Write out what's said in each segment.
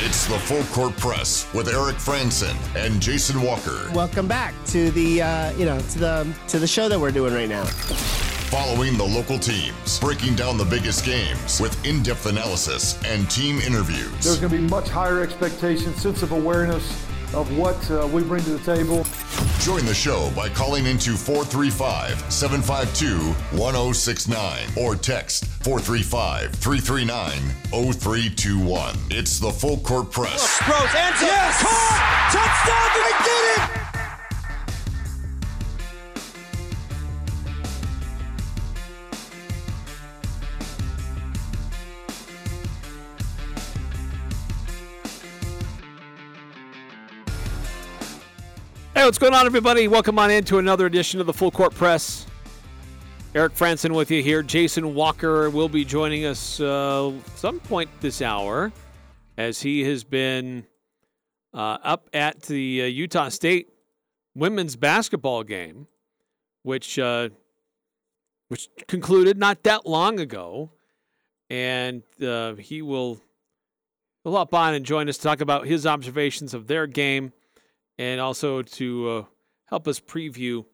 It's the Full Court Press with Eric Frandsen and Jason Walker. Welcome back to the uh, you know to the to the show that we're doing right now. Following the local teams, breaking down the biggest games with in-depth analysis and team interviews. There's going to be much higher expectations, sense of awareness of what uh, we bring to the table. Join the show by calling into 435 752 1069 or text 435 339 0321. It's the Full Court Press. Sproles, answer. Yes! Caught! Touchdown! They did it! What's going on, everybody? Welcome on into another edition of the Full Court Press. Eric Frandsen with you here. Jason Walker will be joining us uh, some point this hour as he has been uh, up at the uh, Utah State women's basketball game, which uh, which concluded not that long ago, and uh, he will will hop on and join us to talk about his observations of their game and also to uh, help us preview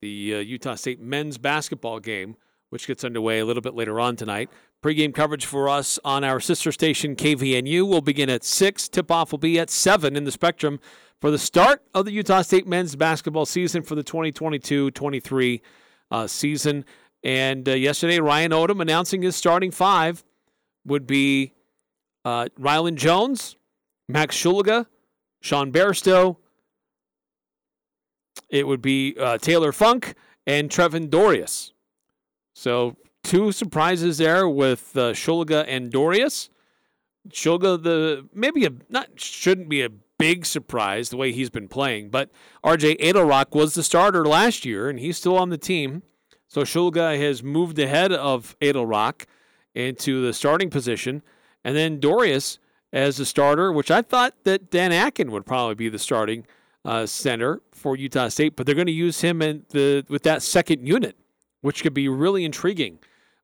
the uh, Utah State men's basketball game, which gets underway a little bit later on tonight. Pre-game coverage for us on our sister station KVNU will begin at 6. Tip-off will be at 7 in the Spectrum for the start of the Utah State men's basketball season for the 2022-23 uh, season. And uh, yesterday, Ryan Odom announcing his starting five would be uh, Rylan Jones, Max Shulga, Sean Bairstow, it would be uh, Taylor Funk and Trevin Dorius. So two surprises there with uh, Shulga and Dorius. Shulga, the maybe a not shouldn't be a big surprise the way he's been playing, but RJ Eytle-Rock was the starter last year and he's still on the team. So Shulga has moved ahead of Eytle-Rock into the starting position, and then Dorius as the starter, which I thought that Dan Akin would probably be the starting uh, center for Utah State, but they're going to use him in the with that second unit, which could be really intriguing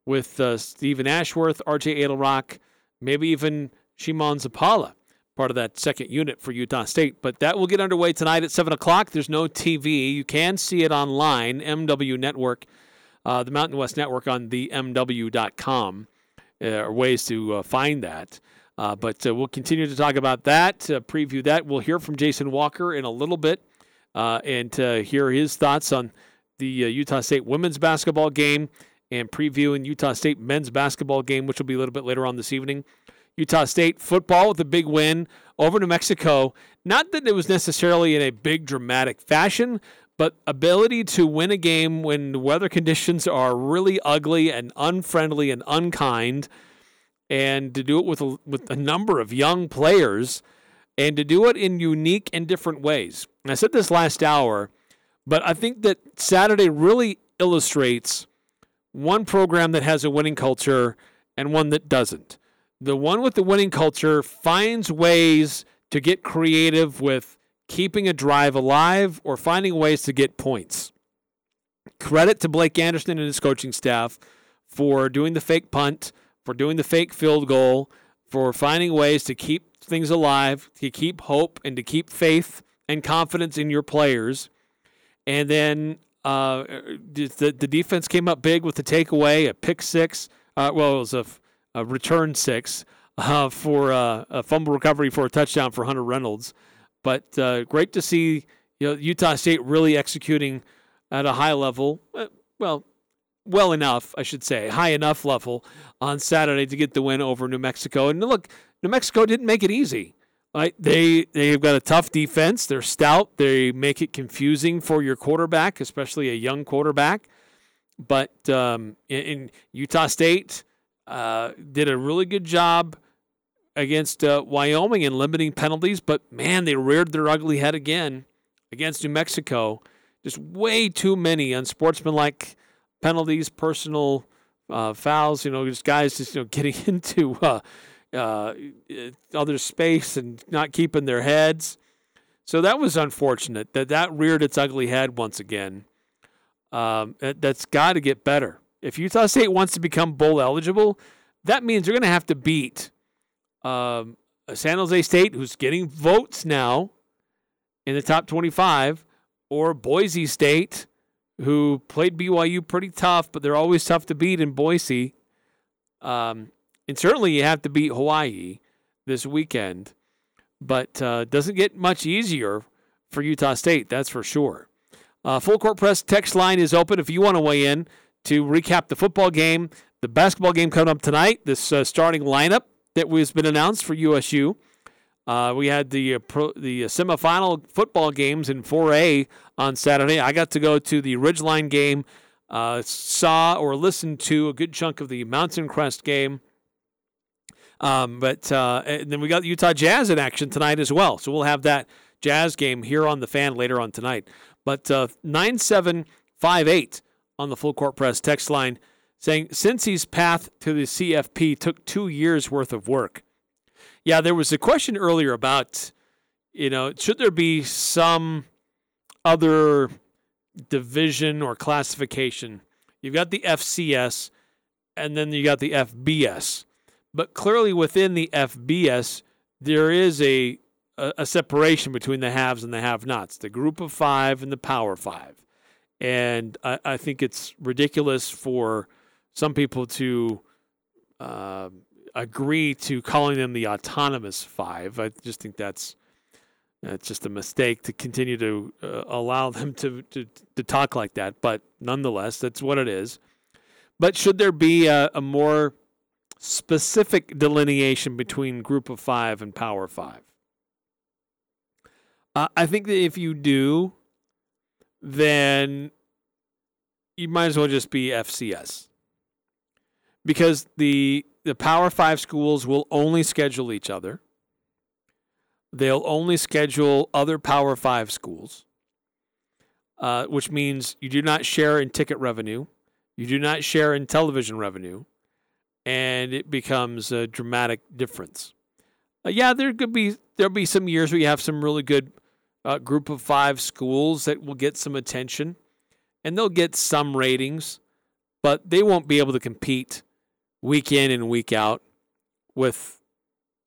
with uh, Steven Ashworth, R.J. Eytle-Rock, maybe even Szymon Zapala, part of that second unit for Utah State. But that will get underway tonight at 7 o'clock. There's no TV. You can see it online, MW Network, uh, the Mountain West Network on the MW.com, uh, ways to uh, find that. Uh, but uh, we'll continue to talk about that, uh, preview that. We'll hear from Jason Walker in a little bit uh, and to hear his thoughts on the uh, Utah State women's basketball game and previewing Utah State men's basketball game, which will be a little bit later on this evening. Utah State football with a big win over New Mexico. Not that it was necessarily in a big dramatic fashion, but ability to win a game when the weather conditions are really ugly and unfriendly and unkind, and to do it with a, with a number of young players and to do it in unique and different ways. And I said this last hour, but I think that Saturday really illustrates one program that has a winning culture and one that doesn't. The one with the winning culture finds ways to get creative with keeping a drive alive or finding ways to get points. Credit to Blake Anderson and his coaching staff for doing the fake punt, for doing the fake field goal, for finding ways to keep things alive, to keep hope and to keep faith and confidence in your players. And then uh, the, the defense came up big with the takeaway, a pick six. Uh, well, it was a, a return six uh, for uh, a fumble recovery for a touchdown for Hunter Reynolds. But uh, great to see you know, Utah State really executing at a high level. Uh, well, well enough, I should say, high enough level on Saturday to get the win over New Mexico. And look, New Mexico didn't make it easy. Right? They they've got a tough defense. They're stout. They make it confusing for your quarterback, especially a young quarterback. But um, in, in, Utah State uh, did a really good job against uh, Wyoming in limiting penalties. But man, they reared their ugly head again against New Mexico. Just way too many unsportsmanlike penalties, personal uh, fouls. You know, just guys just you know getting into uh, uh, other space and not keeping their heads. So that was unfortunate that that reared its ugly head once again. Um, that's got to get better. If Utah State wants to become bowl eligible, that means they're going to have to beat um, San Jose State, who's getting votes now in the top 25, or Boise State, who played BYU pretty tough, but they're always tough to beat in Boise. Um, and certainly you have to beat Hawaii this weekend, but uh, doesn't get much easier for Utah State, that's for sure. Uh, Full Court Press text line is open if you want to weigh in to recap the football game, the basketball game coming up tonight, this uh, starting lineup that has been announced for USU. Uh, we had the uh, pro, the semifinal football games in 4A on Saturday. I got to go to the Ridgeline game, uh, saw or listened to a good chunk of the Mountain Crest game. Um, but uh, and then we got Utah Jazz in action tonight as well. So we'll have that Jazz game here on the fan later on tonight. But uh, 9758 on the full court press text line saying Cincy's path to the CFP took two years worth of work. Yeah, there was a question earlier about, you know, should there be some other division or classification? You've got the FCS and then you got the FBS. But clearly within the FBS, there is a, a, a separation between the haves and the have nots, the group of five and the power five. And I, I think it's ridiculous for some people to uh, agree to calling them the autonomous five. I just think that's that's just a mistake to continue to uh, allow them to, to to talk like that. But nonetheless, that's what it is. But should there be a, a more specific delineation between Group of Five and Power Five? Uh, I think that if you do, then you might as well just be FCS because the the Power Five schools will only schedule each other. They'll only schedule other Power Five schools, uh, which means you do not share in ticket revenue, you do not share in television revenue, and it becomes a dramatic difference. Uh, yeah, there could be there'll be some years where you have some really good uh, group of five schools that will get some attention, and they'll get some ratings, but they won't be able to compete week in and week out with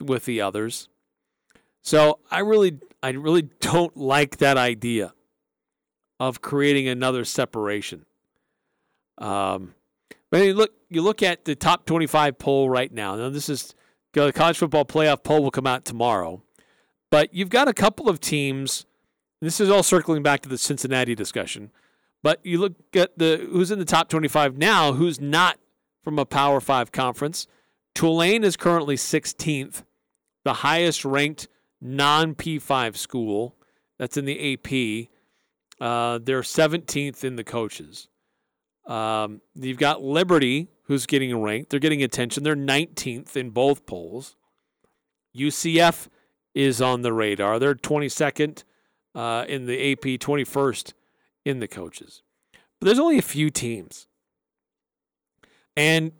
with the others. So I really I really don't like that idea of creating another separation. Um, but you look you look at the top 25 poll right now. Now this is the college football playoff poll will come out tomorrow. But you've got a couple of teams. This is all circling back to the Cincinnati discussion. But you look at the who's in the top 25 now, who's not from a Power 5 conference. Tulane is currently 16th, the highest ranked non P5 school. That's in the AP. Uh, they're 17th in the coaches. Um, you've got Liberty, who's getting ranked. They're getting attention. They're 19th in both polls. UCF is on the radar. They're 22nd uh, in the AP, 21st in the coaches. But there's only a few teams. And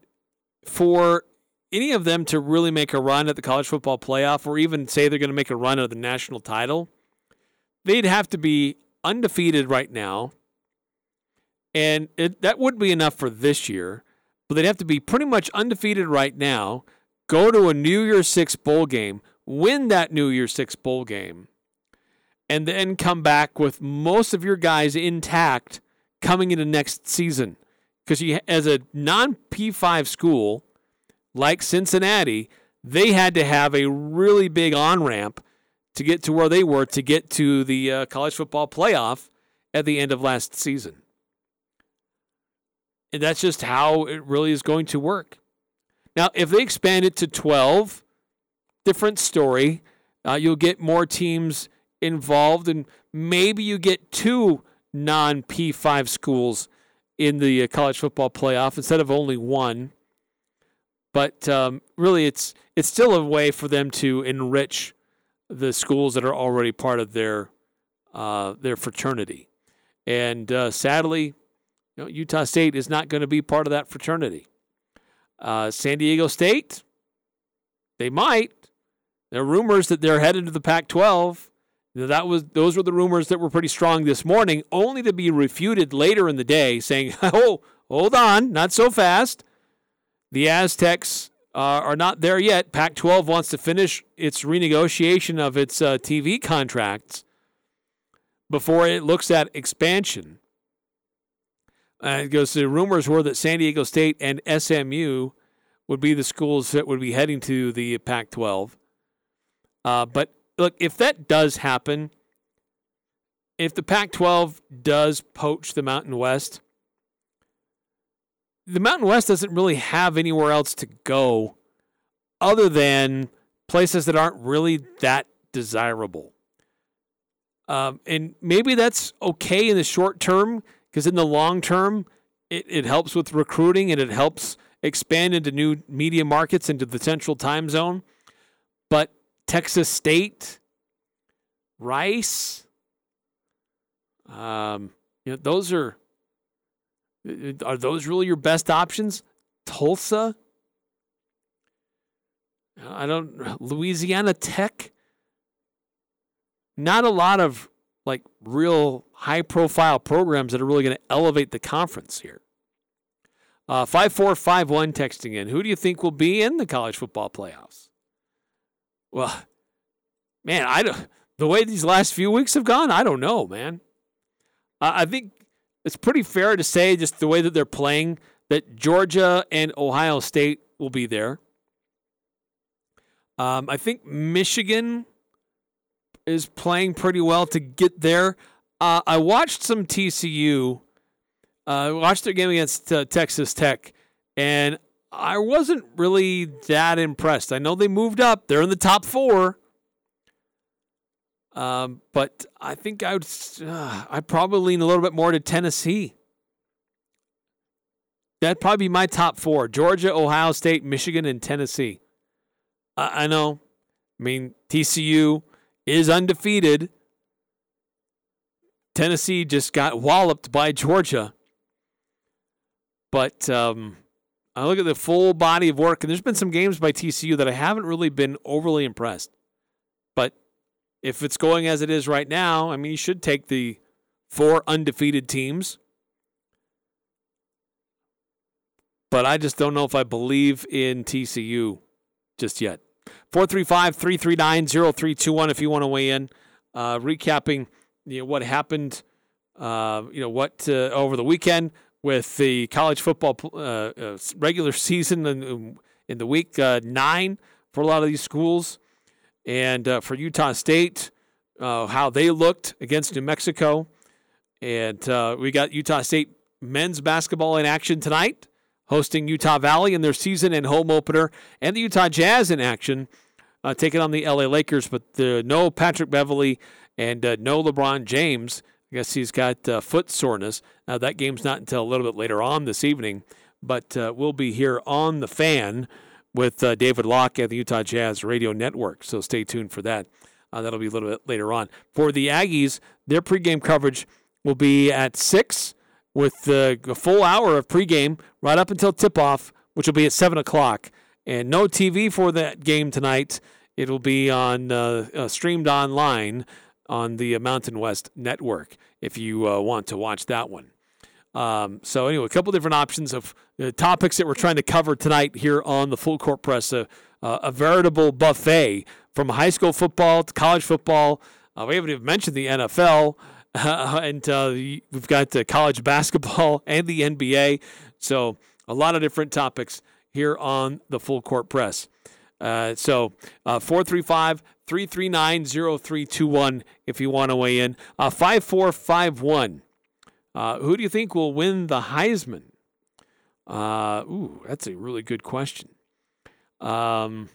for any of them to really make a run at the college football playoff or even say they're going to make a run at the national title, they'd have to be undefeated right now. And it, that would be enough for this year, but they'd have to be pretty much undefeated right now, go to a New Year's Six bowl game, win that New Year's Six bowl game, and then come back with most of your guys intact coming into next season. Because you, as a non P5 school like Cincinnati, they had to have a really big on ramp to get to where they were to get to the uh, college football playoff at the end of last season. And that's just how it really is going to work. Now, if they expand it to 12, different story. Uh, you'll get more teams involved, and maybe you get two non P5 schools in the uh, college football playoff instead of only one. But um, really, it's it's still a way for them to enrich the schools that are already part of their uh, their fraternity. And uh, sadly, you know, Utah State is not going to be part of that fraternity. Uh, San Diego State, they might. There are rumors that they're headed to the Pac-12. That was those were the rumors that were pretty strong this morning, only to be refuted later in the day, saying, "Oh, hold on, not so fast." The Aztecs uh, are not there yet. Pac 12 wants to finish its renegotiation of its uh, TV contracts before it looks at expansion. Uh, it goes. The rumors were that San Diego State and SMU would be the schools that would be heading to the Pac-12. Uh, but look, if that does happen, if the Pac-12 does poach the Mountain West, the Mountain West doesn't really have anywhere else to go other than places that aren't really that desirable. Um, and maybe that's okay in the short term because in the long term, it, it helps with recruiting and it helps expand into new media markets into the central time zone. But Texas State, Rice, um, you know, those are are those really your best options? Tulsa, I don't Louisiana Tech. Not a lot of like real high profile programs that are really going to elevate the conference here. Uh, 5451 texting in. Who do you think will be in the college football playoffs? Well, man, I don't, the way these last few weeks have gone, I don't know, man. I think it's pretty fair to say, just the way that they're playing, that Georgia and Ohio State will be there. Um, I think Michigan is playing pretty well to get there. Uh, I watched some TCU. Uh, watched their game against uh, Texas Tech, and I wasn't really that impressed. I know they moved up; they're in the top four. Um, but I think I would. Uh, I'd probably lean a little bit more to Tennessee. That'd probably be my top four: Georgia, Ohio State, Michigan, and Tennessee. I, I know. I mean, TCU is undefeated. Tennessee just got walloped by Georgia. But um, I look at the full body of work, and there's been some games by TCU that I haven't really been overly impressed. But if it's going as it is right now, I mean, you should take the four undefeated teams. But I just don't know if I believe in TCU just yet. 435 339 0321 if you want to weigh in. Uh, recapping you know, what happened, uh, you know, what uh, over the weekend with the college football uh, uh, regular season in, in the week uh, nine for a lot of these schools. And for Utah State, how they looked against New Mexico. And we got Utah State men's basketball in action tonight hosting Utah Valley in their season and home opener, and the Utah Jazz in action, uh, taking on the LA Lakers. But uh, no Patrick Beverley and uh, no LeBron James. I guess he's got uh, foot soreness. Now, that game's not until a little bit later on this evening, but uh, we'll be here on the fan with uh, David Locke at the Utah Jazz Radio Network. So stay tuned for that. that'll be a little bit later on. For the Aggies, their pregame coverage will be at 6 with uh, a full hour of pregame right up until tip off, which will be at 7 o'clock. And no TV for that game tonight. It will be on uh, uh, streamed online on the Mountain West Network if you uh, want to watch that one. Um, so anyway, a couple different options of uh, topics that we're trying to cover tonight here on the Full Court Press. Uh, a veritable buffet from high school football to college football. we haven't even mentioned the NFL. Uh, and uh, we've got uh, college basketball and the NBA. So, a lot of different topics here on the Full Court Press. Uh, so, uh, 435 339 0321 if you want to weigh in. Uh, 5451. Who do you think will win the Heisman? ooh, that's a really good question. Um,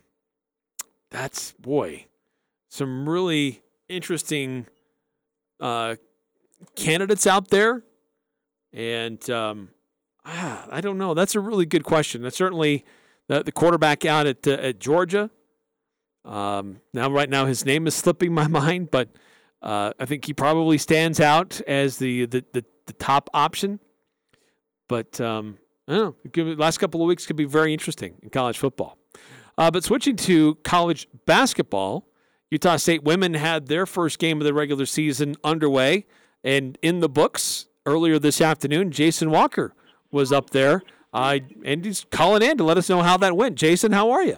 that's, boy, some really interesting uh, candidates out there, and um, ah, I don't know. That's a really good question. That's certainly the, the quarterback out at uh, at Georgia. Um, now, right now, his name is slipping my mind, but uh, I think he probably stands out as the the, the, the top option. But um, I don't know. Last couple of weeks could be very interesting in college football. Uh, but switching to college basketball, Utah State women had their first game of the regular season underway and in the books earlier this afternoon. Jason Walker was up there Uh, and he's calling in to let us know how that went. Jason, how are you?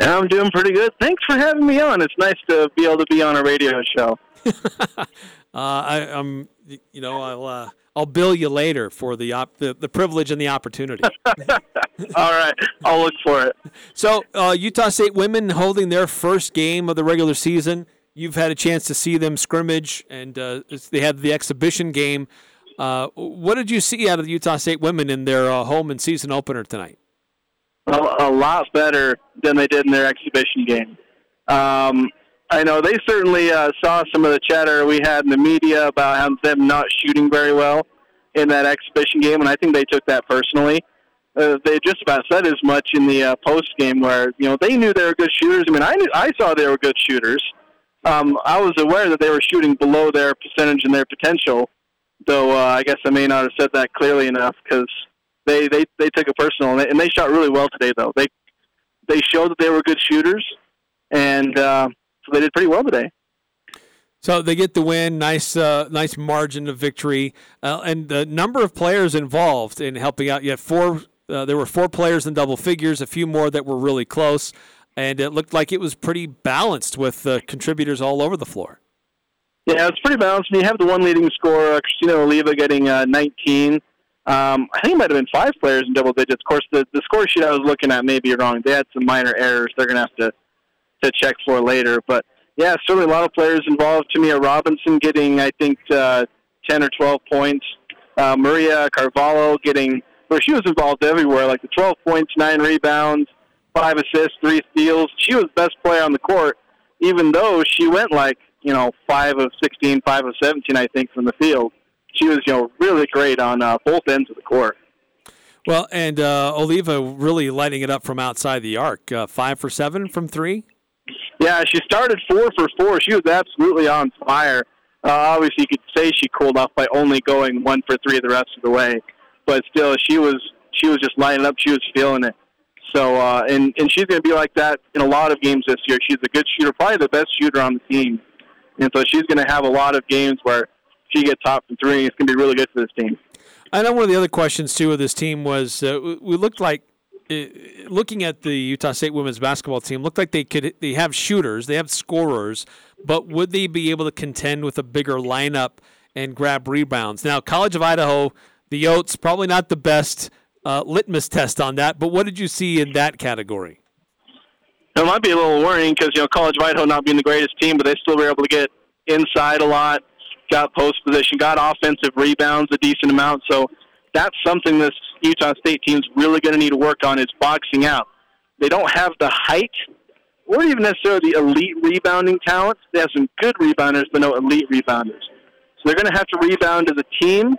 I'm doing pretty good. Thanks for having me on. It's nice to be able to be on a radio show. uh, I, am you know, I'll uh, I'll bill you later for the, op- the the privilege and the opportunity. All right, I'll look for it. So, uh, Utah State women holding their first game of the regular season. You've had a chance to see them scrimmage, and uh, they had the exhibition game. Uh, what did you see out of the Utah State women in their uh, home and season opener tonight? A, a, lot better than they did in their exhibition game. Um, I know they certainly uh, saw some of the chatter we had in the media about them not shooting very well in that exhibition game, and I think they took that personally. Uh, they just about said as much in the uh, post game, where you know they knew they were good shooters. I mean, I knew, I saw they were good shooters. Um, I was aware that they were shooting below their percentage and their potential, though uh, I guess I may not have said that clearly enough because they, they they took it personal and they, and they shot really well today. Though they they showed that they were good shooters, and uh, so they did pretty well today. So they get the win, nice, uh, nice margin of victory, uh, and the number of players involved in helping out. You had four. Uh, there were four players in double figures, a few more that were really close, and it looked like it was pretty balanced with uh, contributors all over the floor. Yeah, it's pretty balanced. And you have the one leading scorer, Christina Oliva, getting uh, 19. Um, I think it might have been five players in double digits. Of course, the, the score sheet I was looking at may be wrong. They had some minor errors. They're going to have to to check for later. But yeah, certainly a lot of players involved. Tamia Robinson getting, I think, uh, 10 or 12 points. Uh, Maria Carvalho getting, where she was involved everywhere, like the 12 points, nine rebounds, five assists, three steals. She was best player on the court, even though she went like, you know, five of 16, five of 17, I think, from the field. She was, you know, really great on uh, both ends of the court. Well, and uh, Oliva really lighting it up from outside the arc. Uh, five for seven from three. Yeah, she started four for four. She was absolutely on fire. Uh, obviously, you could say she cooled off by only going one for three the rest of the way, but still, she was she was just lighting up. She was feeling it. So, uh, and and she's going to be like that in a lot of games this year. She's a good shooter, probably the best shooter on the team, and so she's going to have a lot of games where she gets hot from three. It's going to be really good for this team. I know one of the other questions too of this team was uh, we looked like looking at the Utah State women's basketball team, looked like they could they have shooters, they have scorers, but would they be able to contend with a bigger lineup and grab rebounds? Now, College of Idaho, the Yotes, probably not the best uh, litmus test on that, but what did you see in that category? It might be a little worrying because you know College of Idaho not being the greatest team, but they still were able to get inside a lot, got post position, got offensive rebounds a decent amount. So that's something this Utah State team's really going to need to work on is boxing out. They don't have the height or even necessarily the elite rebounding talent. They have some good rebounders, but no elite rebounders. So they're going to have to rebound as a team.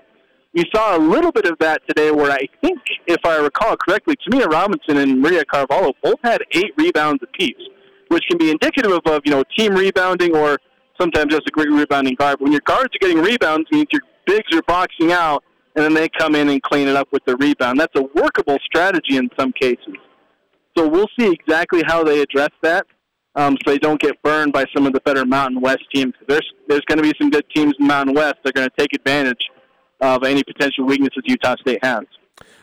We saw a little bit of that today where I think, if I recall correctly, Tamia Robinson and Maria Carvalho both had eight rebounds apiece, which can be indicative of, you know, team rebounding or sometimes just a great rebounding guard. But when your guards are getting rebounds, means your bigs are boxing out and then they come in and clean it up with the rebound. That's a workable strategy in some cases. So we'll see exactly how they address that, um, so they don't get burned by some of the better Mountain West teams. There's there's going to be some good teams in Mountain West. They're going to take advantage of any potential weaknesses Utah State has.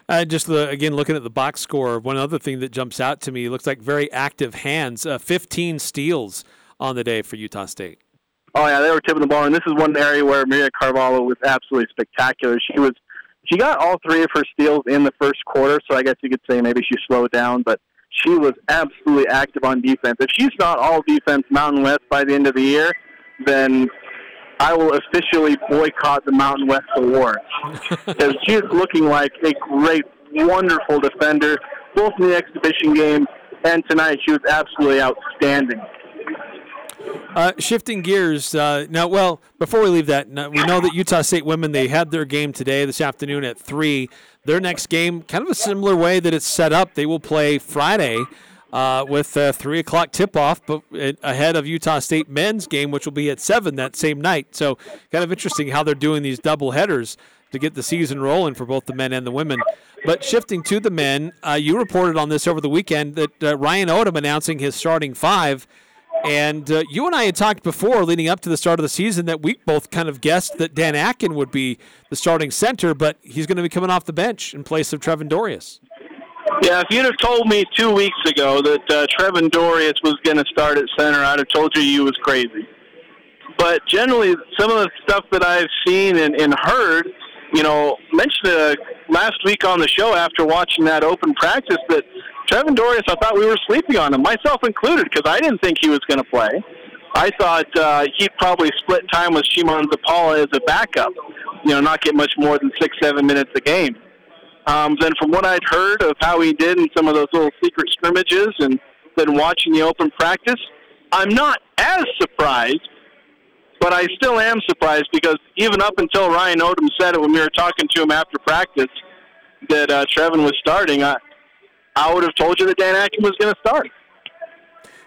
Uh, just the, again looking at the box score, one other thing that jumps out to me looks like very active hands. Uh, 15 steals on the day for Utah State. Oh yeah, they were tipping the ball, and this is one area where Maria Carvalho was absolutely spectacular. She was, she got all three of her steals in the first quarter, so I guess you could say maybe she slowed down, but she was absolutely active on defense. If she's not all defense Mountain West by the end of the year, then I will officially boycott the Mountain West Award because she is looking like a great, wonderful defender, both in the exhibition game and tonight. She was absolutely outstanding. Uh, shifting gears uh, now. Well, before we leave that, we know that Utah State women they had their game today, this afternoon at three. Their next game, kind of a similar way that it's set up. They will play Friday uh, with a three o'clock tip off, but ahead of Utah State men's game, which will be at seven that same night. So, kind of interesting how they're doing these double headers to get the season rolling for both the men and the women. But shifting to the men, uh, you reported on this over the weekend that uh, Ryan Odom announcing his starting five And uh, you and I had talked before, leading up to the start of the season, that we both kind of guessed that Dan Akin would be the starting center, but he's going to be coming off the bench in place of Trevin Dorius. Yeah, if you'd have told me two weeks ago that uh, Trevin Dorius was going to start at center, I'd have told you you was crazy. But generally, some of the stuff that I've seen and, and heard, you know, mentioned uh, last week on the show after watching that open practice that Trevin Dorius, I thought we were sleeping on him, myself included, because I didn't think he was going to play. I thought uh, he'd probably split time with Szymon Zapala as a backup, you know, not get much more than six, seven minutes a game. Um, then from what I'd heard of how he did in some of those little secret scrimmages and then watching the open practice, I'm not as surprised, but I still am surprised because even up until Ryan Odom said it when we were talking to him after practice that uh, Trevin was starting, I, I would have told you that Dan Akin was going to start.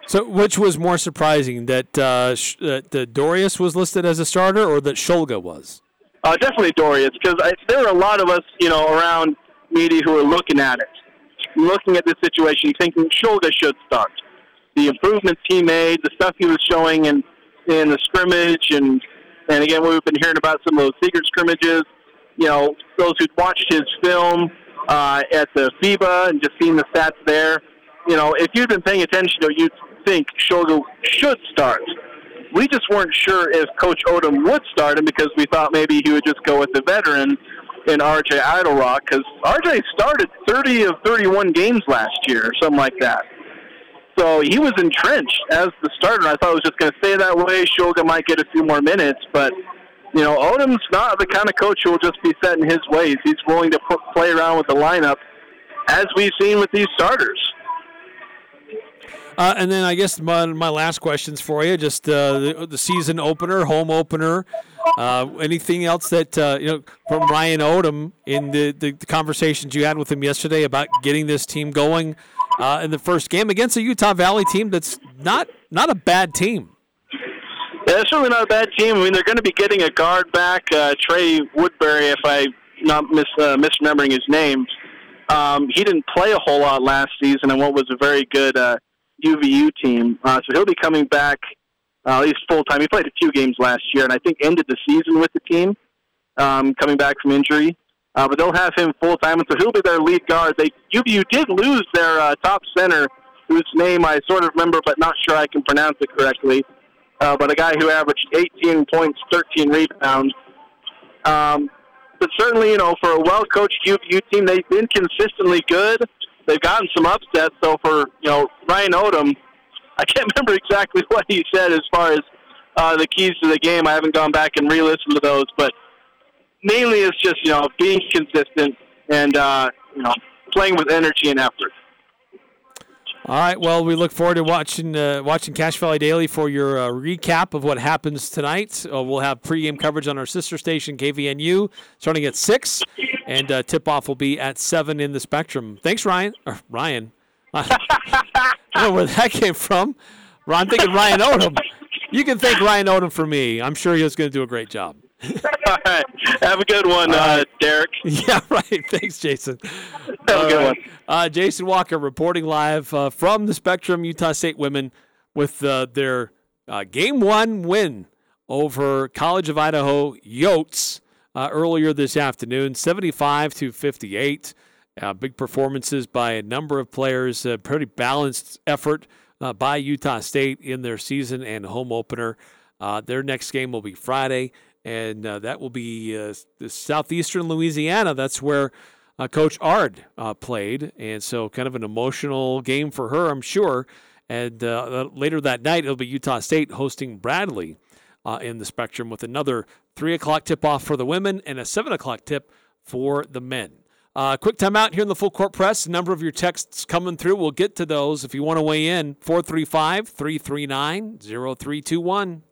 So, which was more surprising, that uh, Sh- that that Dorius was listed as a starter, or that Shulga was? Uh, definitely Dorius, because there are a lot of us, you know, around media who are looking at it, looking at this situation, thinking Shulga should start. The improvements he made, the stuff he was showing in in the scrimmage, and and again, we've been hearing about some of those secret scrimmages. You know, those who'd watched his film uh, at the FIBA and just seen the stats there. You know, if you'd been paying attention, you'd think Shulga should start. We just weren't sure if Coach Odom would start him because we thought maybe he would just go with the veteran in RJ Eytle-Rock because RJ started 30 of 31 games last year or something like that. So he was entrenched as the starter. I thought it was just going to stay that way. Shulga might get a few more minutes, but you know, Odom's not the kind of coach who will just be set in his ways. He's willing to put, play around with the lineup, as we've seen with these starters. Uh, and then I guess my, my last questions for you, just uh, the, the season opener, home opener. Uh, anything else that uh, you know from Ryan Odom in the, the, the, conversations you had with him yesterday about getting this team going uh, in the first game against a Utah Valley team that's not not a bad team. Yeah, it's really not a bad team. I mean, they're going to be getting a guard back, uh, Trey Woodbury, if I'm not mis- uh, misremembering his name. Um, he didn't play a whole lot last season on what was a very good uh, UVU team, uh, so he'll be coming back uh, at least full time. He played a few games last year, and I think ended the season with the team, um, coming back from injury. Uh, but they'll have him full time, and so he'll be their lead guard. They UVU did lose their uh, top center, whose name I sort of remember, but not sure I can pronounce it correctly uh, but a guy who averaged 18 points, 13 rebounds. Um, but certainly, you know, for a well-coached UVU team, they've been consistently good. They've gotten some upsets. So for you know Ryan Odom, I can't remember exactly what he said as far as uh, the keys to the game. I haven't gone back and re-listened to those, but mainly it's just you know being consistent and uh, you know playing with energy and effort. All right. Well, we look forward to watching uh, watching Cache Valley Daily for your uh, recap of what happens tonight. Uh, we'll have pregame coverage on our sister station KVNU starting at six, and uh, tip off will be at seven in the Spectrum. Thanks, Ryan. Or Ryan. I don't know where that came from. I'm thinking Ryan Odom. You can thank Ryan Odom for me. I'm sure he was going to do a great job. All right. Have a good one, uh, Derek. Yeah, right. Thanks, Jason. Have a good one. Uh, Jason Walker reporting live uh, from the Spectrum Utah State women with uh, their uh, game one win over College of Idaho Yotes uh, earlier this afternoon, 75 to 58. big performances by a number of players. A pretty balanced effort by Utah State in their season and home opener. their next game will be Friday and uh, that will be uh, the southeastern Louisiana. That's where uh, Coach Ard uh, played, and so kind of an emotional game for her, I'm sure. And uh, later that night, it'll be Utah State hosting Bradley uh, in the Spectrum with another three o'clock tip off for the women and a seven o'clock tip for the men. Uh, quick timeout here in the full court press. A number of your texts coming through. We'll get to those if you want to weigh in. 435 339 0321.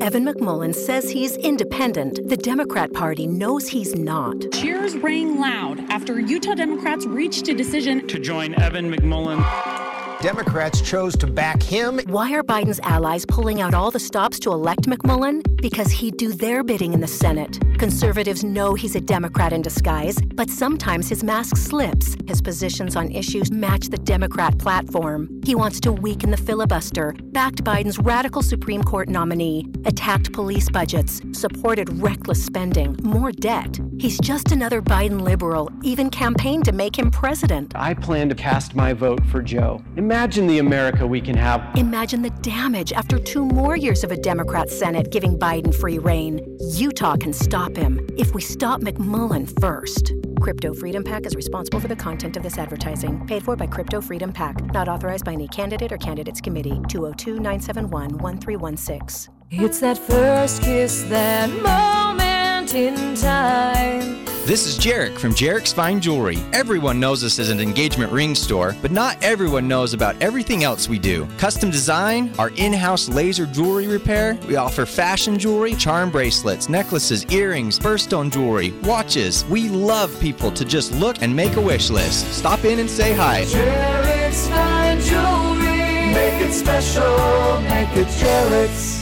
Evan McMullin says he's independent. The Democrat Party knows he's not. Cheers rang loud after Utah Democrats reached a decision to join Evan McMullin Democrats chose to back him. Why are Biden's allies pulling out all the stops to elect McMullin? Because he'd do their bidding in the Senate. Conservatives know he's a Democrat in disguise, but sometimes his mask slips. His positions on issues match the Democrat platform. He wants to weaken the filibuster, backed Biden's radical Supreme Court nominee, attacked police budgets, supported reckless spending, more debt. He's just another Biden liberal, even campaigned to make him president. I plan to cast my vote for Joe. Imagine the America we can have. Imagine the damage after two more years of a Democrat Senate giving Biden free reign. Utah can stop him if we stop McMullin first. Crypto Freedom PAC is responsible for the content of this advertising. Paid for by Crypto Freedom PAC. Not authorized by any candidate or candidates committee. 202 971 1316. It's that first kiss, that moment in time. This is Jarek from Jarek's Fine Jewelry. Everyone knows us as an engagement ring store, but not everyone knows about everything else we do. Custom design, our in house laser jewelry repair, we offer fashion jewelry, charm bracelets, necklaces, earrings, birthstone jewelry, watches. We love people to just look and make a wish list. Stop in and say hi. Jarek's Fine Jewelry. Make it special, make it Jarek's.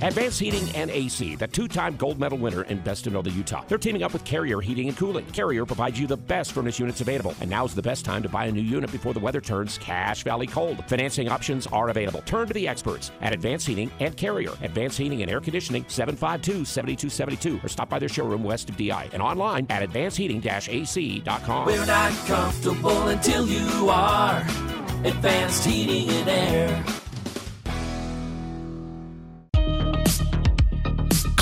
Advanced Heating and AC, the two time gold medal winner in Best in Northern Utah. They're teaming up with Carrier Heating and Cooling. Carrier provides you the best furnace units available, and now's the best time to buy a new unit before the weather turns Cache Valley cold. Financing options are available. Turn to the experts at Advanced Heating and Carrier. Advanced Heating and Air Conditioning, 752 7272, or stop by their showroom west of DI and online at advancedheating ac.com. We're not comfortable until you are. Advanced Heating and Air.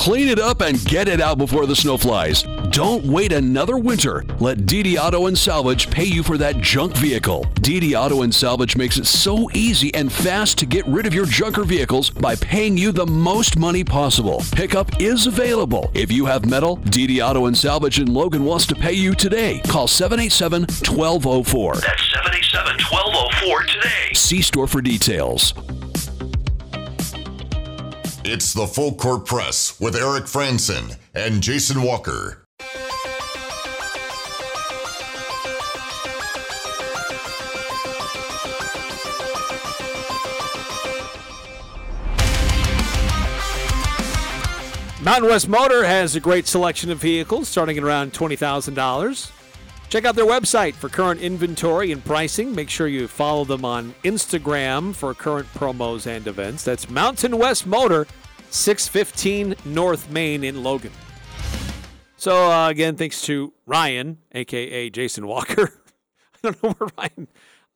Clean it up and get it out before the snow flies. Don't wait another winter. Let DD Auto and Salvage pay you for that junk vehicle. DD Auto and Salvage makes it so easy and fast to get rid of your junker vehicles by paying you the most money possible. Pickup is available. If you have metal, DD Auto and Salvage in Logan wants to pay you today. Call 787 1204. That's 787 1204 today. See store for details. It's the Full Court Press with Eric Frandsen and Jason Walker. Mountain West Motor has a great selection of vehicles starting at around $20,000. Check out their website for current inventory and pricing. Make sure you follow them on Instagram for current promos and events. That's Mountain West Motor, 615 North Main in Logan. So, uh, again, thanks to Ryan, aka Jason Walker. I don't know where Ryan,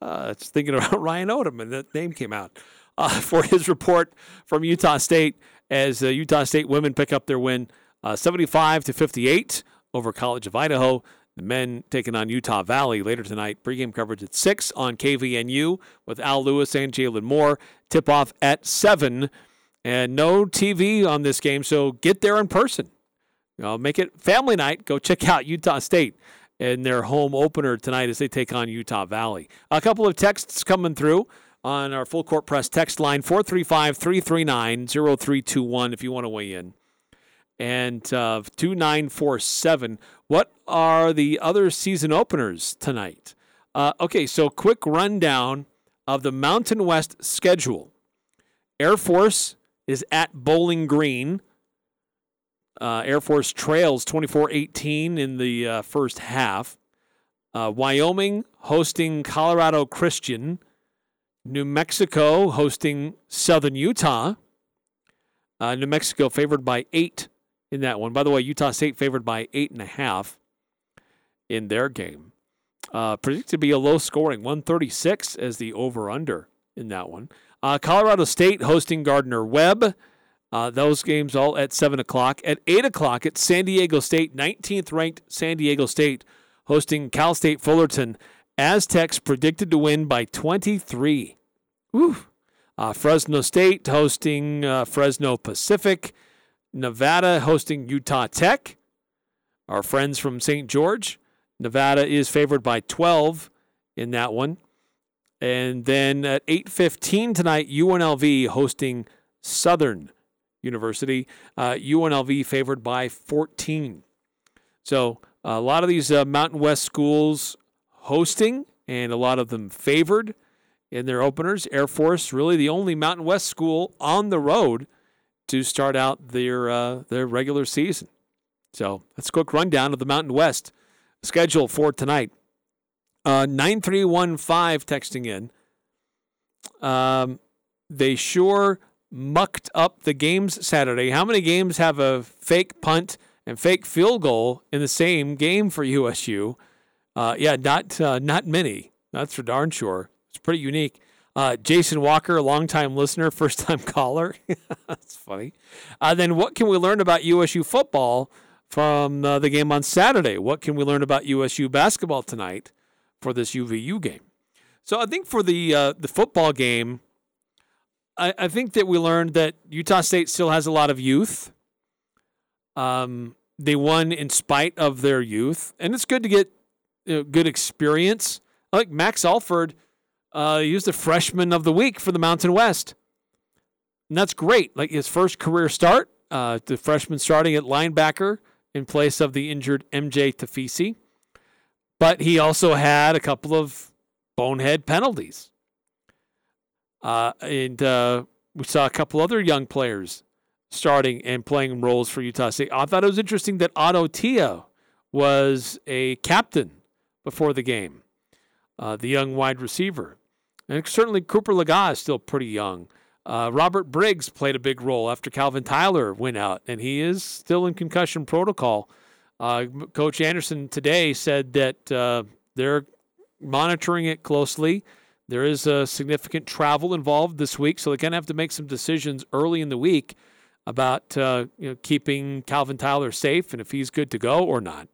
uh, I was thinking about Ryan Odom, and that name came out uh, for his report from Utah State as uh, Utah State women pick up their win uh, 75 to 58 over College of Idaho. The men taking on Utah Valley later tonight. Pregame coverage at 6 on KVNU with Al Lewis and Jalen Moore. Tip off at 7. And no TV on this game, so get there in person. You know, make it family night. Go check out Utah State in their home opener tonight as they take on Utah Valley. A couple of texts coming through on our full court press text line 435 339 0321 if you want to weigh in. And uh, 2947. What are the other season openers tonight? Uh, okay, so quick rundown of the Mountain West schedule. Air Force is at Bowling Green. Uh, Air Force trails 24 18 in the uh, first half. Uh, Wyoming hosting Colorado Christian. New Mexico hosting Southern Utah. Uh, New Mexico favored by eight in that one. By the way, Utah State favored by eight and a half in their game. Uh, predicted to be a low scoring 136 as the over under in that one. Uh, Colorado State hosting Gardner Webb. Uh, those games all at 7 o'clock. At 8 o'clock it's San Diego State, 19th ranked San Diego State hosting Cal State Fullerton Aztecs predicted to win by 23. Woo. Uh, Fresno State hosting uh, Fresno Pacific. Nevada hosting Utah Tech. Our friends from St. George. Nevada is favored by 12 in that one. And then at 8:15 tonight, UNLV hosting Southern University. Uh, UNLV favored by 14. So a lot of these uh, Mountain West schools hosting, and a lot of them favored in their openers. Air Force, really the only Mountain West school on the road to start out their uh, their regular season. So that's a quick rundown of the Mountain West schedule for tonight. Uh, 9315 texting in. Um, they sure mucked up the games Saturday. How many games have a fake punt and fake field goal in the same game for USU? Uh, yeah, not uh, not many. That's for darn sure. It's pretty unique. Uh, Jason Walker, longtime listener, first time caller. That's funny. Uh, then, what can we learn about USU football from uh, the game on Saturday? What can we learn about USU basketball tonight for this UVU game? So, I think for the uh, the football game, I, I, think that we learned that Utah State still has a lot of youth. Um, they won in spite of their youth, and it's good to get you know, good experience. Like Max Alford uh, he was the freshman of the week for the Mountain West. And that's great. Like his first career start, uh, the freshman starting at linebacker in place of the injured MJ Tafisi. But he also had a couple of bonehead penalties. Uh, and uh, we saw a couple other young players starting and playing roles for Utah State. I thought it was interesting that Otto Tia was a captain before the game, uh, the young wide receiver. And certainly Cooper Legas is still pretty young. Uh, Robert Briggs played a big role after Calvin Tyler went out, and he is still in concussion protocol. Uh, Coach Anderson today said that uh, they're monitoring it closely. There is a significant travel involved this week, so they're going to have to make some decisions early in the week about uh, you know, keeping Calvin Tyler safe and if he's good to go or not.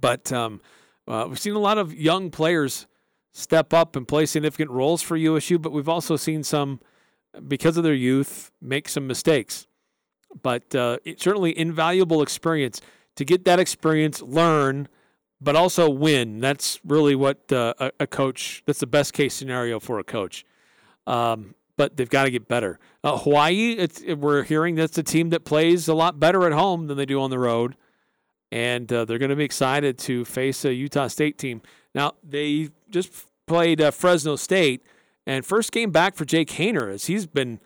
But um, uh, we've seen a lot of young players step up and play significant roles for USU, but we've also seen some, because of their youth, make some mistakes. But uh, it's certainly invaluable experience to get that experience, learn, but also win. That's really what uh, a, a, coach. That's the best case scenario for a coach. Um, but they've got to get better. Uh, Hawaii, we're hearing that's a team that plays a lot better at home than they do on the road, and uh, they're going to be excited to face a Utah State team. Now they just played uh, Fresno State, and first came back for Jake Haener as he's been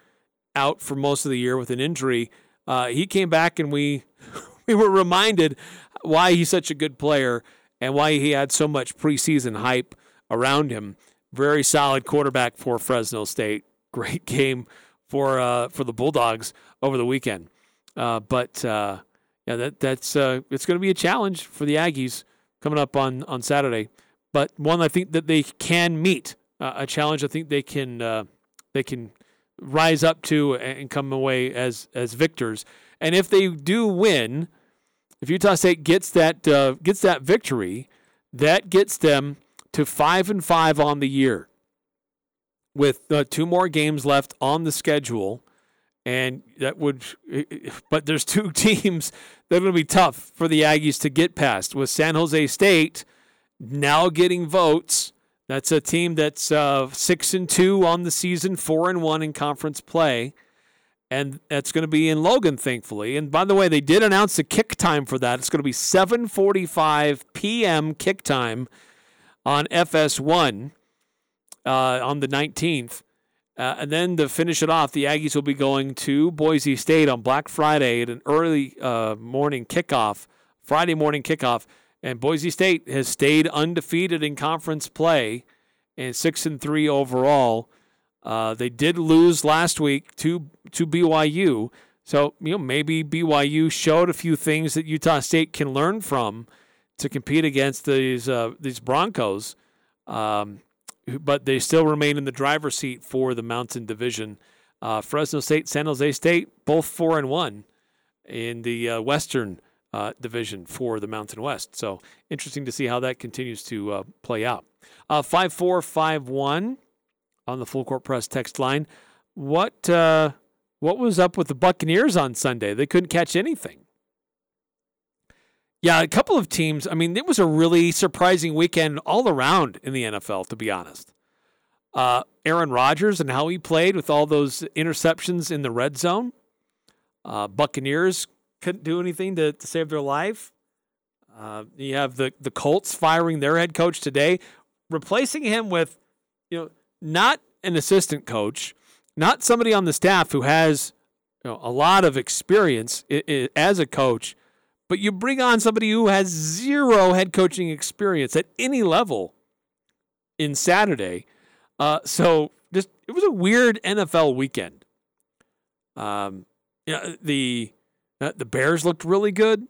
out for most of the year with an injury. Uh, he came back, and we we were reminded why he's such a good player and why he had so much preseason hype around him. Very solid quarterback for Fresno State. Great game for uh, for the Bulldogs over the weekend. Uh, but uh, yeah, that that's uh, it's going to be a challenge for the Aggies coming up on on Saturday but one I think that they can meet uh, a challenge. I think they can uh, they can rise up to and come away as as victors. And if they do win, if Utah State gets that uh, gets that victory, that gets them to five and five on the year, with uh, two more games left on the schedule. And that would, but there's two teams that are going to be tough for the Aggies to get past. With San Jose State, now getting votes. That's a team that's uh, six and two on the season, four and one in conference play, and that's going to be in Logan, thankfully. And by the way, they did announce the kick time for that. It's going to be 7:45 p.m. kick time on FS1 uh, on the 19th. Uh, and then to finish it off, the Aggies will be going to Boise State on Black Friday at an early uh, morning kickoff, Friday morning kickoff. And Boise State has stayed undefeated in conference play and six and three overall. Uh, they did lose last week to to BYU, so you know maybe BYU showed a few things that Utah State can learn from to compete against these uh, these Broncos. Um, but they still remain in the driver's seat for the Mountain Division. Uh, Fresno State, San Jose State, both four and one in the uh, Western uh, division for the Mountain West. So interesting to see how that continues to uh, play out. Uh, five four five one on the full court press text line. What uh, what was up with the Buccaneers on Sunday? They couldn't catch anything. Yeah, a couple of teams. I mean, it was a really surprising weekend all around in the NFL, to be honest. Uh, Aaron Rodgers and how he played with all those interceptions in the red zone. Uh, Buccaneers couldn't do anything to, to save their life. Uh, you have the the Colts firing their head coach today, replacing him with, you know, not an assistant coach, not somebody on the staff who has you know, a lot of experience I- I- as a coach, but you bring on somebody who has zero head coaching experience at any level in Saturday. Uh, so just it was a weird NFL weekend. Um, yeah, the uh, the Bears looked really good.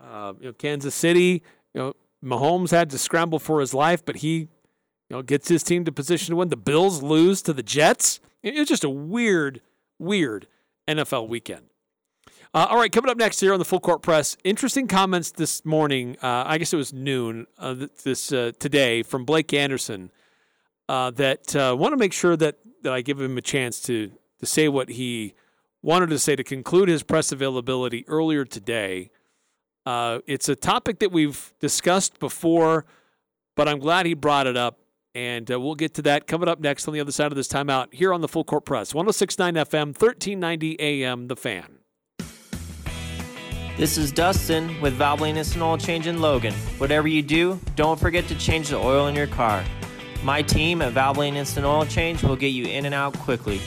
Uh, you know, Kansas City, you know, Mahomes had to scramble for his life, but he, you know, gets his team to position to win. The Bills lose to the Jets. It was just a weird, weird NFL weekend. Uh, all right, coming up next here on the Full Court Press, interesting comments this morning. Uh, I guess it was noon uh, this uh, today from Blake Anderson. Uh, that want to make sure that that I give him a chance to to say what he wanted to say to conclude his press availability earlier today. Uh, it's a topic that we've discussed before, but I'm glad he brought it up. And uh, we'll get to that coming up next on the other side of this timeout here on the Full Court Press. 1069 FM, 1390 AM, The Fan. This is Dustin with Valvoline Instant Oil Change in Logan. Whatever you do, don't forget to change the oil in your car. My team at Valvoline Instant Oil Change will get you in and out quickly.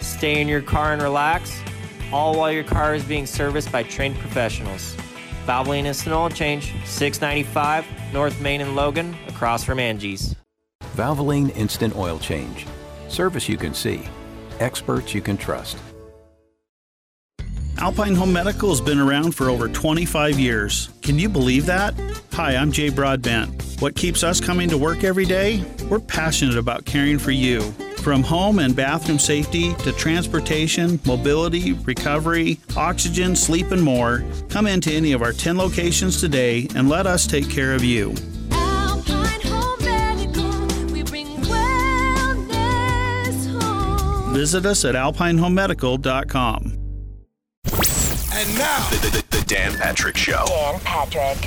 Stay in your car and relax, all while your car is being serviced by trained professionals. Valvoline Instant Oil Change, 695 North Main and Logan, across from Angie's. Valvoline Instant Oil Change. Service you can see. Experts you can trust. Alpine Home Medical has been around for over 25 years. Can you believe that? Hi, I'm Jay Broadbent. What keeps us coming to work every day? We're passionate about caring for you. From home and bathroom safety to transportation, mobility, recovery, oxygen, sleep, and more, come into any of our 10 locations today and let us take care of you. Visit us at alpinehomemedical.com. And now, the, the, the Dan Patrick Show. Dan Patrick.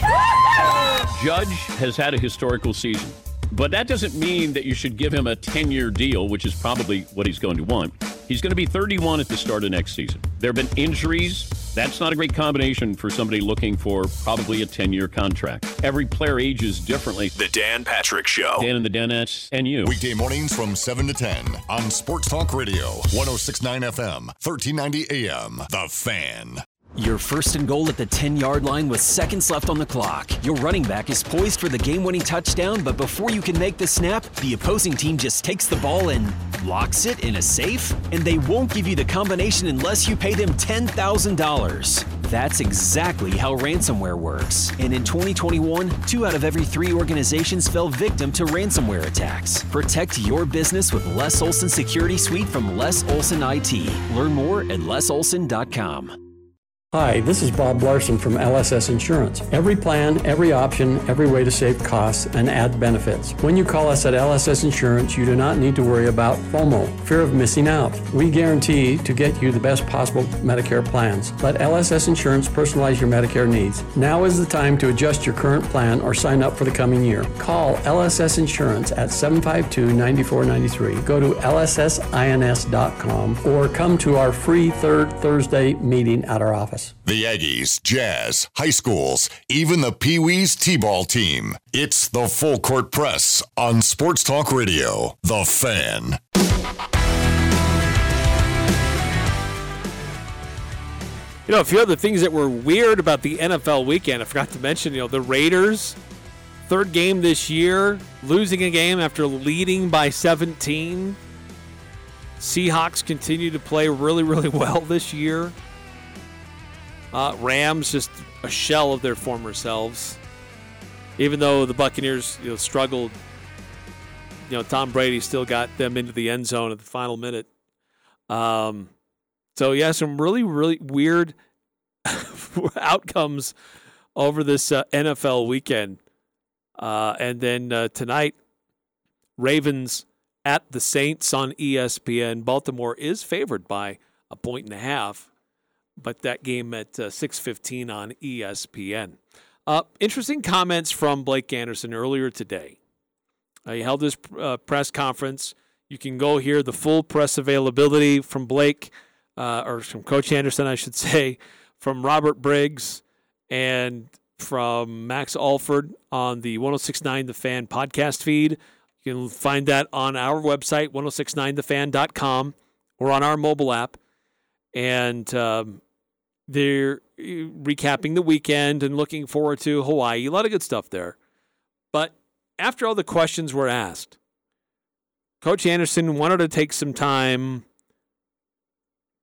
Judge has had a historical season, but that doesn't mean that you should give him a 10 year deal, which is probably what he's going to want. He's going to be 31 at the start of next season. There have been injuries. That's not a great combination for somebody looking for probably a 10 year contract. Every player ages differently. The Dan Patrick Show. Dan and the Danettes and you. Weekday mornings from 7 to 10 on Sports Talk Radio, 1069 FM, 1390 AM. The Fan. You're first and goal at the 10 yard line with seconds left on the clock. Your running back is poised for the game winning touchdown, but before you can make the snap, the opposing team just takes the ball and locks it in a safe? And they won't give you the combination unless you pay them $10,000. That's exactly how ransomware works. And in 2021, two out of every three organizations fell victim to ransomware attacks. Protect your business with Les Olson Security Suite from Les Olson IT. Learn more at lesolson.com. Hi, this is Bob Larson from LSS Insurance. Every plan, every option, every way to save costs and add benefits. When you call us at LSS Insurance, you do not need to worry about FOMO, fear of missing out. We guarantee to get you the best possible Medicare plans. Let LSS Insurance personalize your Medicare needs. Now is the time to adjust your current plan or sign up for the coming year. Call LSS Insurance at 752-9493. Go to lssins.com or come to our free third Thursday meeting at our office. The Aggies, Jazz, high schools, even the Pee Wees T ball team. It's the Full Court Press on Sports Talk Radio. The Fan. You know, a few other things that were weird about the NFL weekend. I forgot to mention, you know, the Raiders, third game this year, losing a game after leading by 17. Seahawks continue to play really, really well this year. Uh, Rams just a shell of their former selves. Even though the Buccaneers you know, struggled, you know Tom Brady still got them into the end zone at the final minute. Um, so yeah, some really really weird outcomes over this uh, NFL weekend. Uh, and then uh, tonight, Ravens at the Saints on ESPN. Baltimore is favored by a point and a half, but that game at uh, 6:15 on ESPN. Uh, interesting comments from Blake Anderson earlier today. Uh, he held his uh, press conference. You can go hear the full press availability from Blake, uh, or from Coach Anderson, I should say, from Robert Briggs, and from Max Alford on the 1069 The Fan podcast feed. You can find that on our website, 1069thefan.com, or on our mobile app. And um, they're recapping the weekend and looking forward to Hawaii. A lot of good stuff there. But after all the questions were asked, Coach Anderson wanted to take some time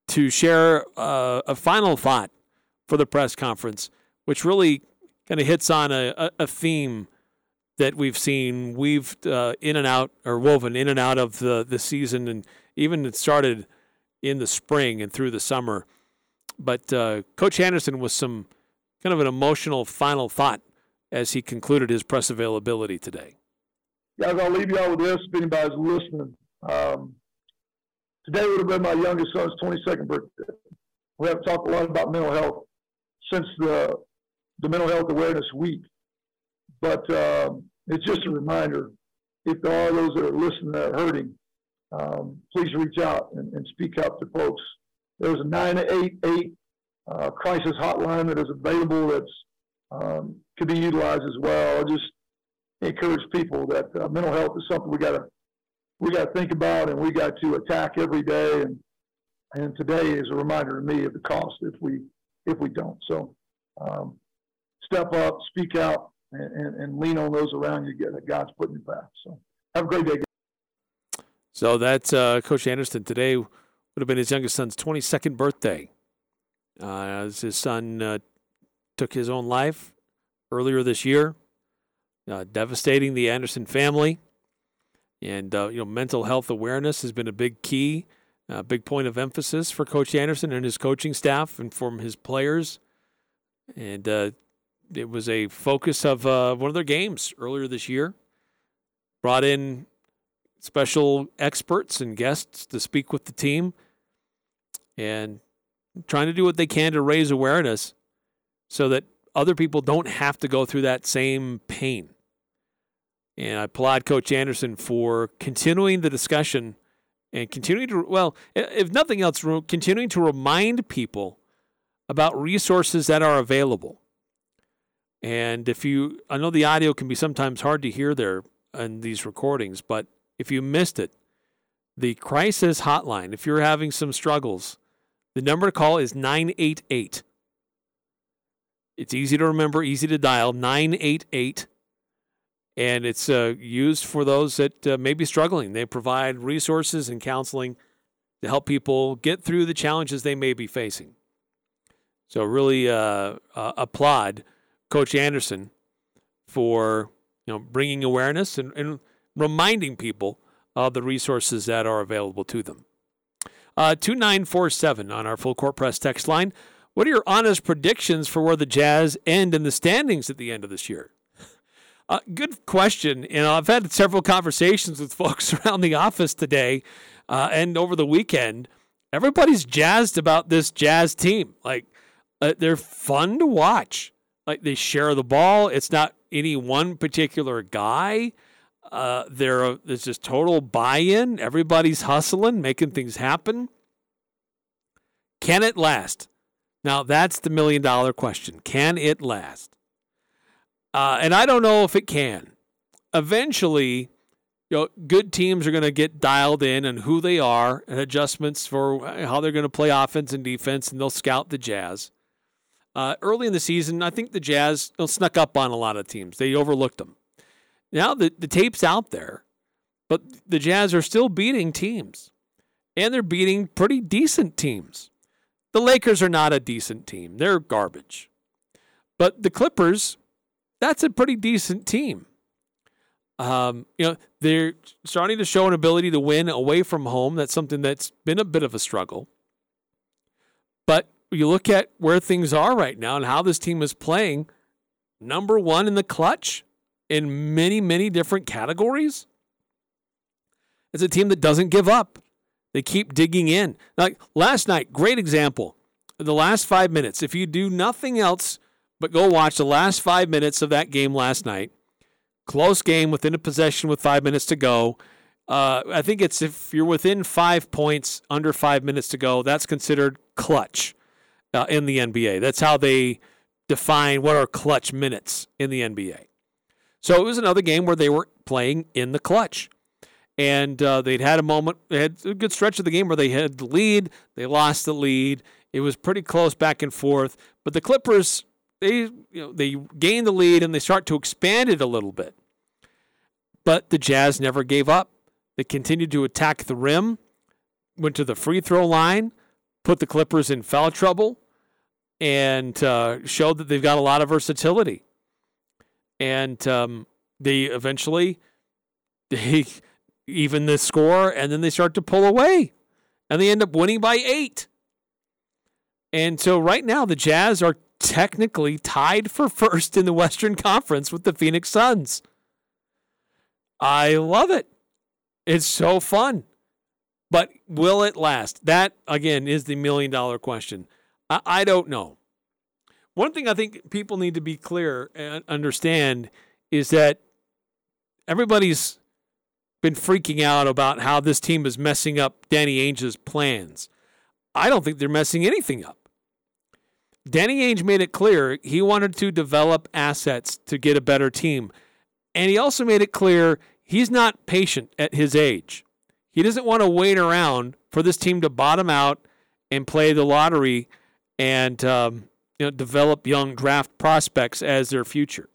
to share uh, a final thought for the press conference, which really kind of hits on a, a, theme that we've seen weaved uh, in and out or woven in and out of the, the season, and even it started in the spring and through the summer. But uh, Coach Anderson was some kind of an emotional final thought as he concluded his press availability today. Guys, I'll leave y'all with this if anybody's listening. Um, today would have been my youngest son's 22nd birthday. We haven't talked a lot about mental health since the, the Mental Health Awareness Week. But um, it's just a reminder if there are those that are listening that are hurting, um, please reach out and, and, speak up to folks. There's a 988 uh, crisis hotline that is available that's um, could be utilized as well. I just encourage people that uh, mental health is something we got to we got to think about and we got to attack every day. And and today is a reminder to me of the cost if we if we don't. So um, step up, speak out, and, and, and, lean on those around you that God's put in your path. So have a great day. So that's uh, Coach Anderson today would have been his youngest son's 22nd birthday. Uh, as his son uh, took his own life earlier this year, uh, devastating the Anderson family. And uh, you know, mental health awareness has been a big key, a big point of emphasis for Coach Anderson and his coaching staff and from his players. And uh, it was a focus of uh, one of their games earlier this year. Brought in special experts and guests to speak with the team and trying to do what they can to raise awareness so that other people don't have to go through that same pain. And I applaud Coach Anderson for continuing the discussion and continuing to, well, if nothing else, continuing to remind people about resources that are available. And if you, I know the audio can be sometimes hard to hear there in these recordings, but if you missed it, the crisis hotline, if you're having some struggles, the number to call is 988. It's easy to remember, easy to dial 988. And it's uh, used for those that uh, may be struggling. They provide resources and counseling to help people get through the challenges they may be facing. So, really uh, uh applaud Coach Anderson for you know bringing awareness and, and reminding people of the resources that are available to them. Uh, 2947 on our full court press text line. What are your honest predictions for where the Jazz end in the standings at the end of this year? Uh, good question. Know, I've had several conversations with folks around the office today uh, and over the weekend. Everybody's jazzed about this Jazz team. Like, uh, they're fun to watch. Like, they share the ball. It's not any one particular guy. Uh, there, there's just total buy-in. Everybody's hustling, making things happen. Can it last? Now that's the million dollar question. Can it last? Uh, and I don't know if it can. Eventually, you know, good teams are going to get dialed in and who they are and adjustments for how they're going to play offense and defense, and they'll scout the Jazz. Uh, early in the season, I think the Jazz snuck up on a lot of teams. They overlooked them. Now the, the tape's out there, but the Jazz are still beating teams, and they're beating pretty decent teams. The Lakers are not a decent team, they're garbage. But the Clippers, that's a pretty decent team. Um, you know, they're starting to show an ability to win away from home. That's something that's been a bit of a struggle. But you look at where things are right now and how this team is playing, number one in the clutch in many, many different categories. It's a team that doesn't give up. They keep digging in. Like last night, great example. The last five minutes. If you do nothing else but go watch the last five minutes of that game last night, close game within a possession with five minutes to go. Uh, I think it's if you're within five points under five minutes to go, that's considered clutch uh, in the NBA. That's how they define what are clutch minutes in the NBA. So it was another game where they were playing in the clutch. And uh, they'd had a moment, they had a good stretch of the game where they had the lead, they lost the lead. It was pretty close back and forth. But the Clippers, they you know they gained the lead and they start to expand it a little bit. But the Jazz never gave up. They continued to attack the rim, went to the free throw line, put the Clippers in foul trouble, and uh, showed that they've got a lot of versatility. And um, they eventually they even the score, and then they start to pull away, and they end up winning by eight. And so right now the Jazz are technically tied for first in the Western Conference with the Phoenix Suns. I love it. It's so fun. But will it last? That, again, is the million dollar question. I, I don't know. One thing I think people need to be clear and understand is that everybody's been freaking out about how this team is messing up Danny Ainge's plans. I don't think they're messing anything up. Danny Ainge made it clear he wanted to develop assets to get a better team. And he also made it clear he's not patient at his age. He doesn't want to wait around for this team to bottom out and play the lottery and um, you know, develop young draft prospects as their future.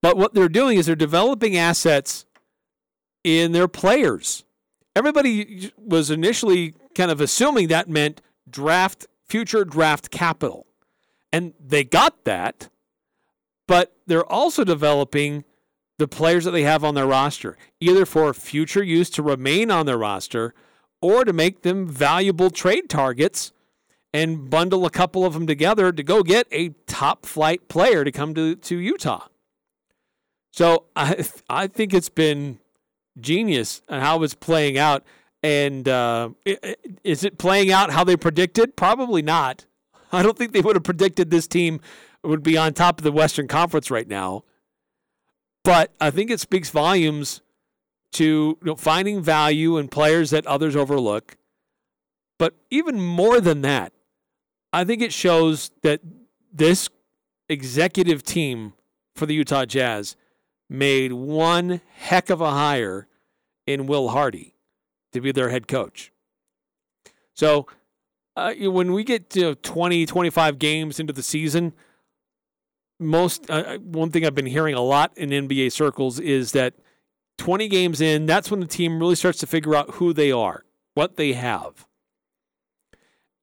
But what they're doing is they're developing assets in their players. Everybody was initially kind of assuming that meant draft future draft capital. And they got that, but they're also developing the players that they have on their roster, either for future use to remain on their roster or to make them valuable trade targets and bundle a couple of them together to go get a top flight player to come to, to Utah. So I I think it's been genius and how it's playing out. And uh, is it playing out how they predicted? Probably not. I don't think they would have predicted this team would be on top of the Western Conference right now. But I think it speaks volumes to you know, finding value in players that others overlook. But even more than that, I think it shows that this executive team for the Utah Jazz made one heck of a hire in Will Hardy to be their head coach. So uh, when we get to 20, 25 games into the season, most uh, one thing I've been hearing a lot in NBA circles is that 20 games in, that's when the team really starts to figure out who they are, what they have.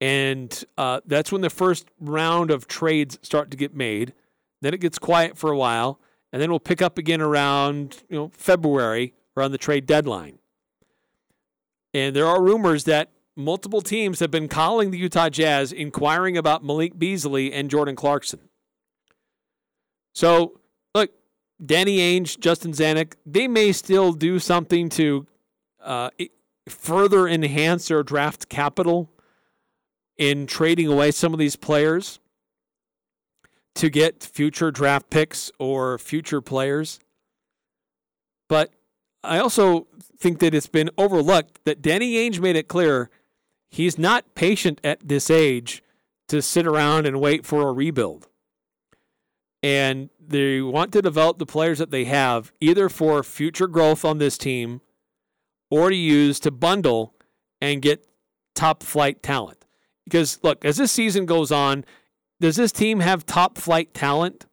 And uh, that's when the first round of trades start to get made. Then it gets quiet for a while, and then we'll pick up again around you know February around the trade deadline. And there are rumors that multiple teams have been calling the Utah Jazz inquiring about Malik Beasley and Jordan Clarkson. So, look, Danny Ainge, Justin Zanik, they may still do something to uh, further enhance their draft capital in trading away some of these players to get future draft picks or future players. But I also think that it's been overlooked that Danny Ainge made it clear he's not patient at this age to sit around and wait for a rebuild. And they want to develop the players that they have either for future growth on this team or to use to bundle and get top flight talent. Because look, as this season goes on, does this team have top flight talent?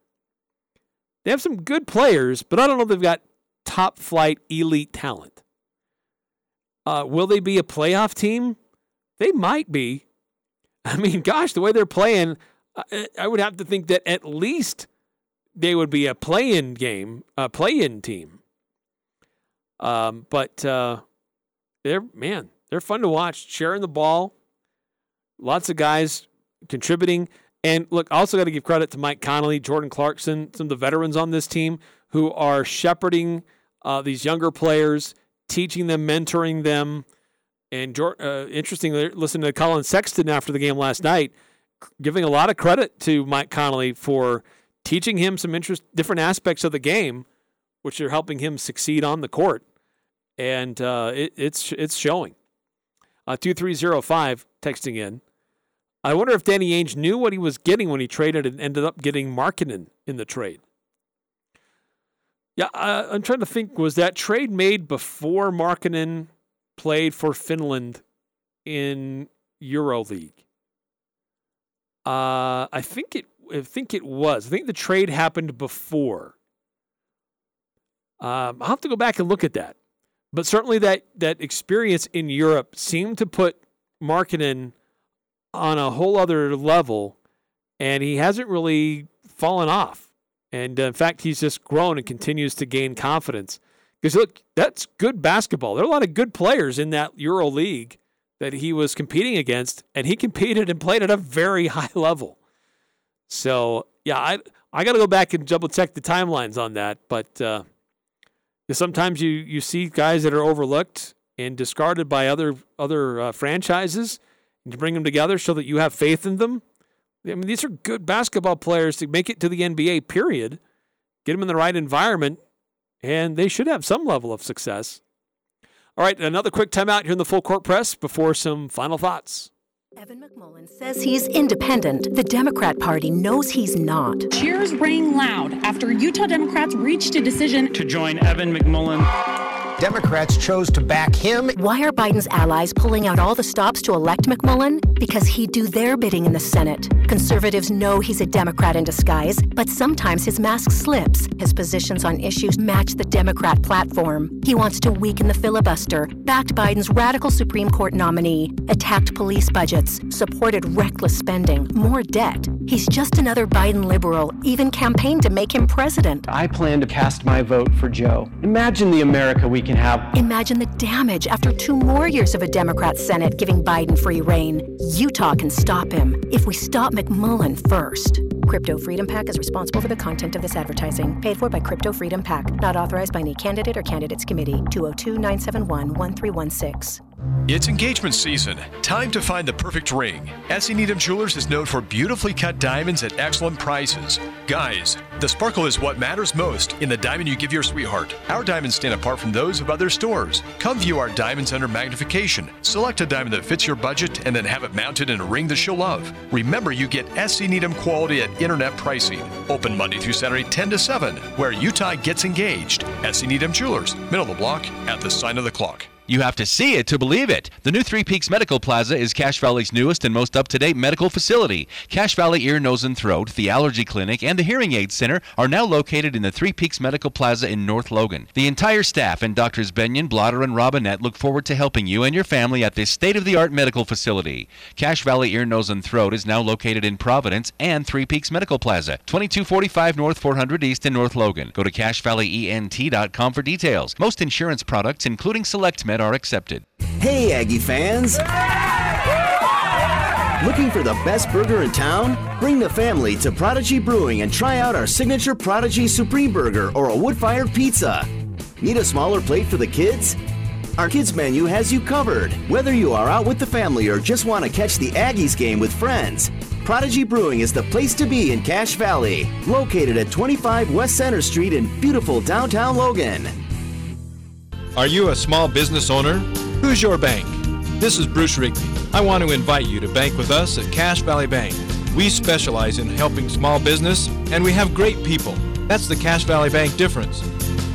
They have some good players, but I don't know if they've got top flight elite talent. Uh, will they be a playoff team? They might be. I mean, gosh, the way they're playing, I would have to think that at least they would be a play-in game, a play-in team. Um, but uh, they're man, they're fun to watch, sharing the ball. Lots of guys contributing. And look, also got to give credit to Mike Conley, Jordan Clarkson, some of the veterans on this team who are shepherding uh, these younger players, teaching them, mentoring them. And uh, interestingly, listening to Collin Sexton after the game last night, giving a lot of credit to Mike Conley for teaching him some interest, different aspects of the game, which are helping him succeed on the court. And uh, it, it's it's showing. Uh, 2305 texting in. I wonder if Danny Ainge knew what he was getting when he traded and ended up getting Markkanen in the trade. Yeah, uh, I'm trying to think. Was that trade made before Markkanen played for Finland in EuroLeague? Uh, I think it. I think it was. I think the trade happened before. Um, I'll have to go back and look at that. But certainly that that experience in Europe seemed to put Markkanen on a whole other level, and he hasn't really fallen off. And uh, in fact, he's just grown and continues to gain confidence. Because look, that's good basketball. There are a lot of good players in that Euro League that he was competing against, and he competed and played at a very high level. So yeah, I I got to go back and double check the timelines on that. But uh, sometimes you you see guys that are overlooked and discarded by other other uh, franchises and you bring them together so that you have faith in them. I mean, these are good basketball players to make it to the NBA, period. Get them in the right environment, and they should have some level of success. All right, another quick timeout here in the full court press before some final thoughts. Evan McMullin says he's independent. The Democrat Party knows he's not. Cheers rang loud after Utah Democrats reached a decision to join Evan McMullin Democrats chose to back him. Why are Biden's allies pulling out all the stops to elect McMullin? Because he'd do their bidding in the Senate. Conservatives know he's a Democrat in disguise, but sometimes his mask slips. His positions on issues match the Democrat platform. He wants to weaken the filibuster, backed Biden's radical Supreme Court nominee, attacked police budgets, supported reckless spending, more debt. He's just another Biden liberal, even campaigned to make him president. I plan to cast my vote for Joe. Imagine the America we can have. Imagine the damage after two more years of a Democrat Senate giving Biden free reign. Utah can stop him if we stop McMullin first. Crypto Freedom PAC is responsible for the content of this advertising. Paid for by Crypto Freedom PAC. Not authorized by any candidate or candidates committee. 202 971 1316. It's engagement season. Time to find the perfect ring. S.E. Needham Jewelers is known for beautifully cut diamonds at excellent prices. Guys, the sparkle is what matters most in the diamond you give your sweetheart. Our diamonds stand apart from those of other stores. Come view our diamonds under magnification. Select a diamond that fits your budget and then have it mounted in a ring that she'll love. Remember, you get S.E. Needham quality at internet pricing. Open Monday through Saturday, 10 to 7, where Utah gets engaged. S.E. Needham Jewelers, middle of the block, at the sign of the clock. You have to see it to believe it. The new Three Peaks Medical Plaza is Cache Valley's newest and most up to date medical facility. Cache Valley Ear, Nose, and Throat, the Allergy Clinic, and the Hearing Aid Center are now located in the Three Peaks Medical Plaza in North Logan. The entire staff and Doctors Benyon, Blotter, and Robinette look forward to helping you and your family at this state of the art medical facility. Cache Valley Ear, Nose, and Throat is now located in Providence and Three Peaks Medical Plaza, 2245 North 400 East in North Logan. Go to CacheValleyENT.com for details. Most insurance products, including SelectMed, are accepted. Hey, Aggie fans! Looking for the best burger in town? Bring the family to Prodigy Brewing and try out our signature Prodigy Supreme Burger or a wood fired pizza. Need a smaller plate for the kids? Our kids menu has you covered. Whether you are out with the family or just want to catch the Aggies game with friends, Prodigy Brewing is the place to be in Cache Valley, located at 25 West Center Street in beautiful downtown Logan. Are you a small business owner? Who's your bank? This is Bruce Rigby. I want to invite you to bank with us at Cache Valley Bank. We specialize in helping small business, and we have great people. That's the Cache Valley Bank difference.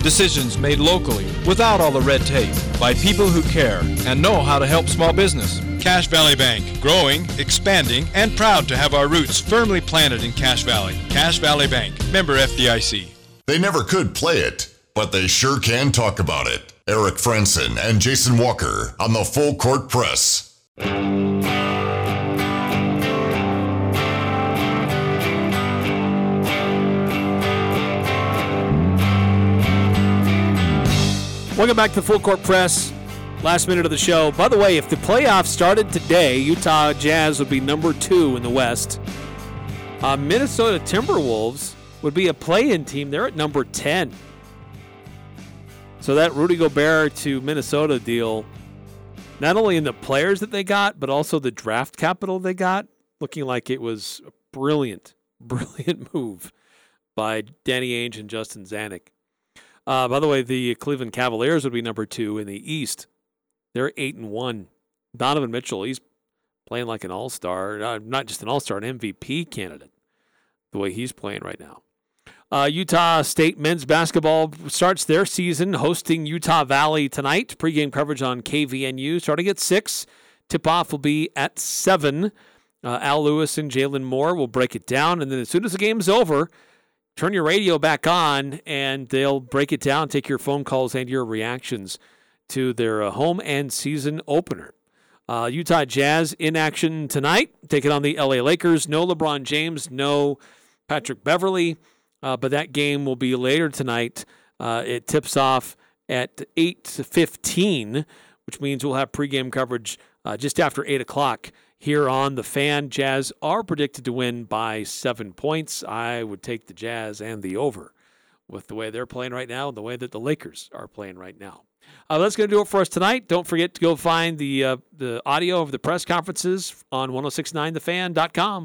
Decisions made locally, without all the red tape, by people who care and know how to help small business. Cache Valley Bank, growing, expanding, and proud to have our roots firmly planted in Cache Valley. Cache Valley Bank, member FDIC. They never could play it, but they sure can talk about it. Eric Frandsen and Jason Walker on the Full Court Press. Welcome back to the Full Court Press. Last minute of the show. By the way, if the playoffs started today, Utah Jazz would be number two in the West. Uh, Minnesota Timberwolves would be a play-in team. They're at number ten. So that Rudy Gobert to Minnesota deal, not only in the players that they got, but also the draft capital they got, looking like it was a brilliant, brilliant move by Danny Ainge and Justin Zanik. Uh, by the way, the Cleveland Cavaliers would be number two in the East. They're eight and one. Donovan Mitchell, he's playing like an all star, uh, not just an all star, an MVP candidate. The way he's playing right now. Uh, Utah State men's basketball starts their season hosting Utah Valley tonight. Pregame coverage on KVNU starting at 6. Tip off will be at 7. Uh, Al Lewis and Jalen Moore will break it down. And then as soon as the game's over, turn your radio back on and they'll break it down, take your phone calls and your reactions to their uh, home and season opener. Uh, Utah Jazz in action tonight, taking on the LA Lakers. No LeBron James, no Patrick Beverley. Uh, but that game will be later tonight. Uh, it tips off at 8.15, which means we'll have pregame coverage uh, just after 8 o'clock here on the fan. Jazz are predicted to win by seven points. I would take the Jazz and the over with the way they're playing right now and the way that the Lakers are playing right now. Uh, that's going to do it for us tonight. Don't forget to go find the uh, the audio of the press conferences on 1069thefan.com.